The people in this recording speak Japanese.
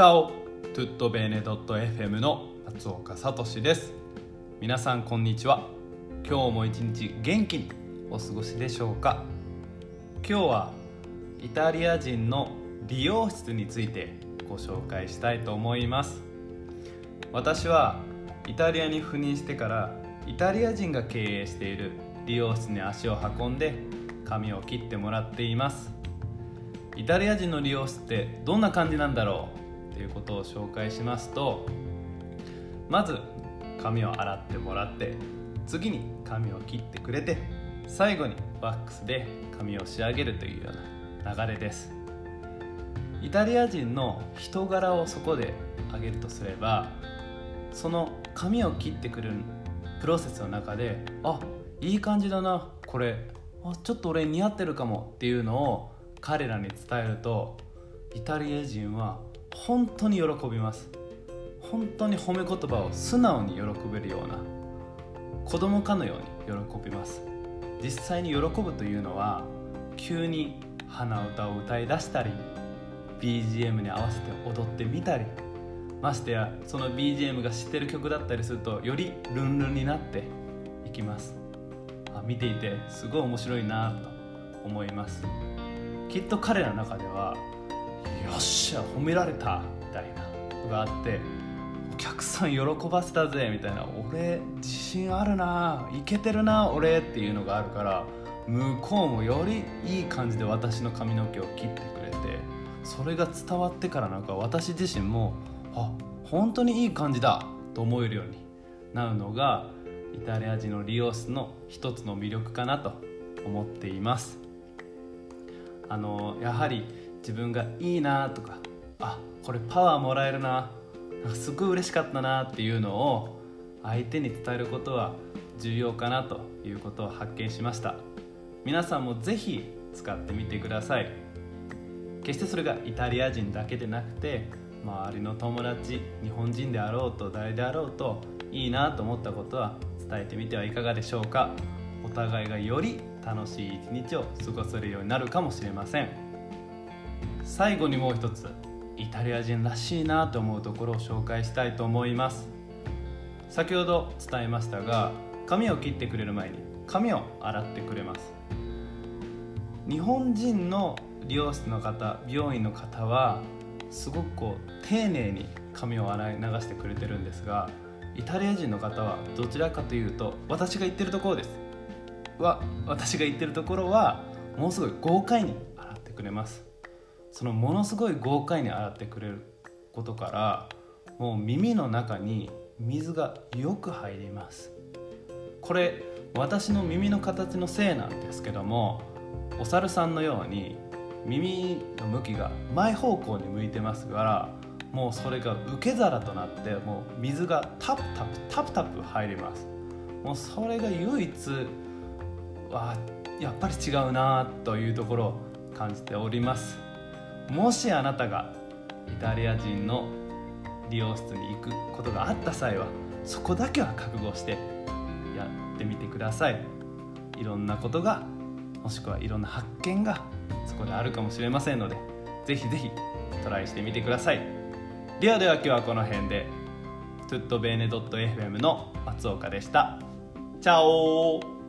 チャオトゥットベーネドット FM の松岡聡です皆さんこんにちは。今日も一日元気にお過ごしでしょうか？今日はイタリア人の理容室についてご紹介したいと思います。私はイタリアに赴任してからイタリア人が経営している理容室に足を運んで髪を切ってもらっています。イタリア人の理容室ってどんな感じなんだろう？っていうことを紹介しますとまず髪を洗ってもらって次に髪を切ってくれて最後にワックスで髪を仕上げるというような流れです。イタリア人の人柄をそこで挙げるとすればその髪を切ってくるプロセスの中であいい感じだなこれあちょっと俺似合ってるかもっていうのを彼らに伝えるとイタリア人は本当に喜びます。本当に褒め言葉を素直に喜べるような子供かのように喜びます。実際に喜ぶというのは急に鼻歌を歌い出したり BGM に合わせて踊ってみたりましてやその BGM が知ってる曲だったりするとよりルンルンになっていきます。あ見ていてすごい面白いなと思います。きっと彼らの中ではっしゃ褒められたみたいなのがあってお客さん喜ばせたぜみたいな俺自信あるないけてるな俺っていうのがあるから向こうもよりいい感じで私の髪の毛を切ってくれてそれが伝わってからなんか私自身もあ本当にいい感じだと思えるようになるのがイタリア人の理容室の一つの魅力かなと思っています。あのやはり自分がいいなとかあこれパワーもらえるななんかすごい嬉しかったなっていうのを相手に伝えることは重要かなということを発見しました。皆さんもぜひ使ってみてください。決してそれがイタリア人だけでなくて周りの友達日本人であろうと誰であろうといいなと思ったことは伝えてみてはいかがでしょうか。お互いがより楽しい一日を過ごせるようになるかもしれません。最後にもう一つイタリア人らしいなと思うところを紹介したいと思います。先ほど伝えましたが髪を切ってくれる前に髪を洗ってくれます。日本人の理容室の方美容院の方はすごくこう丁寧に髪を洗い流してくれてるんですがイタリア人の方はどちらかというと私が言ってるところです。は私が言ってるところはものすごい豪快に洗ってくれます。そのものすごい豪快に洗ってくれることからもう耳の中に水がよく入ります。これ私の耳の形のせいなんですけどもお猿さんのように耳の向きが前方向に向いてますからもうそれが受け皿となってもう水がタプタプタプタプ入ります。もうそれが唯一わやっぱり違うなというところを感じております。もしあなたがイタリア人の理容室に行くことがあった際はそこだけは覚悟してやってみてください。いろんなことがもしくはいろんな発見がそこであるかもしれませんのでぜひぜひトライしてみてください。ではでは今日はこの辺で tutto bene.fm の松岡でした。チャオ